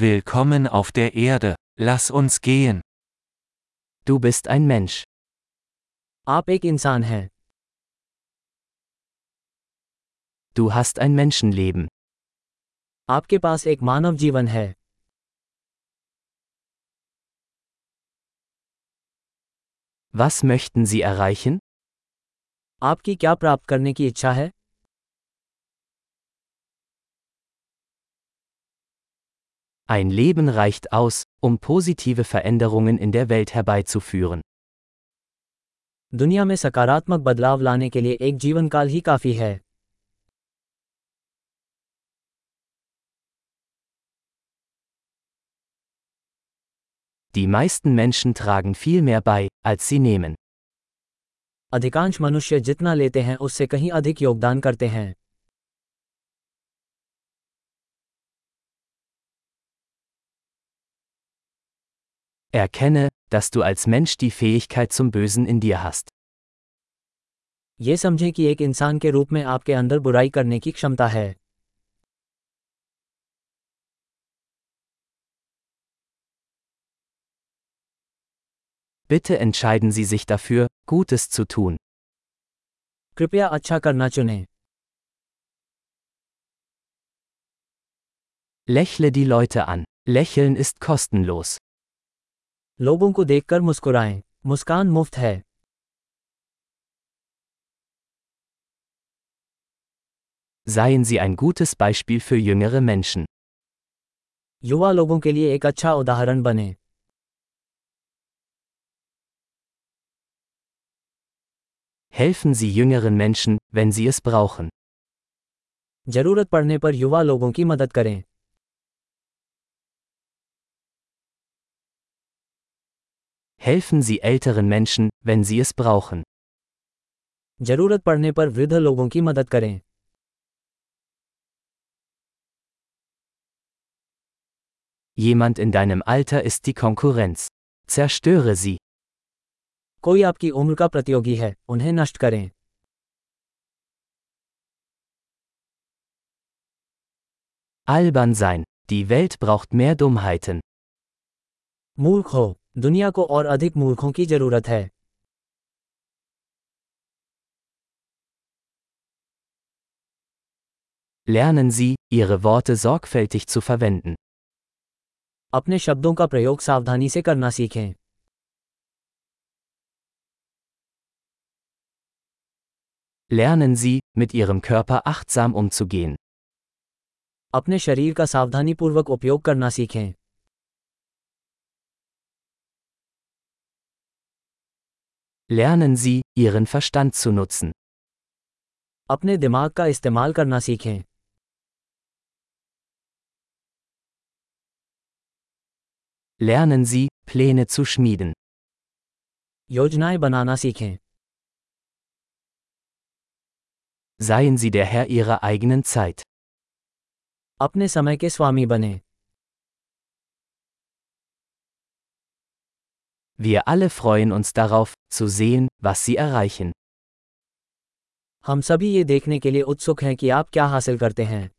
Willkommen auf der Erde, lass uns gehen. Du bist ein Mensch. आप एक इंसान हैं Du hast ein Menschenleben. आपके पास एक मानव जीवन है Was möchten Sie erreichen? आपकी क्या प्राप्त करने की इच्छा है Ein Leben reicht aus, um positive Veränderungen in der Welt herbeizuführen. दुनिया में सकारात्मक बदलाव लाने के लिए एक जीवन काल ही काफी है Die meisten Menschen tragen viel mehr bei, als sie nehmen. अधिकांश मनुष्य जितना लेते हैं उससे कहीं अधिक योगदान करते हैं Erkenne, dass du als Mensch die Fähigkeit zum Bösen in dir hast. ये समझें कि एक इंसान के रूप में आपके अंदर बुराई करने की क्षमता है Bitte entscheiden Sie sich dafür, Gutes zu tun. कृपया अच्छा करना चुनें Lächle die Leute an. Lächeln ist kostenlos. लोगों को देखकर मुस्कुराएँ मुस्कान मुफ़्त है Seien Sie ein gutes Beispiel für jüngere Menschen. युवा लोगों के लिए एक अच्छा उदाहरण बने Helfen Sie jüngeren Menschen, wenn sie es brauchen. ज़रूरत पड़ने पर युवा लोगों की मदद करें Helfen Sie älteren Menschen, wenn sie es brauchen. जरूरत पड़ने पर वृद्ध लोगों की मदद करें Jemand in deinem Alter ist die Konkurrenz. Zerstöre sie. कोई आपकी उम्र का प्रतियोगी है उन्हें नष्ट करें Albern sein. Die Welt braucht mehr Dummheiten. मूर्ख हो दुनिया को और अधिक मूर्खों की ज़रूरत है Lernen Sie, Ihre Worte sorgfältig zu verwenden. अपने शब्दों का प्रयोग सावधानी से करना सीखें Lernen Sie, mit Ihrem Körper achtsam umzugehen. अपने शरीर का सावधानीपूर्वक उपयोग करना सीखें Lernen Sie, Ihren Verstand zu nutzen. अपने दिमाग का इस्तेमाल करना सीखें Lernen Sie, Pläne zu schmieden. योजनाएं बनाना सीखें Seien Sie der Herr Ihrer eigenen Zeit. अपने समय के स्वामी बने Wir alle freuen uns darauf, zu sehen, was Sie erreichen. हम सभी ये देखने के लिए उत्सुक हैं कि आप क्या हासिल करते हैं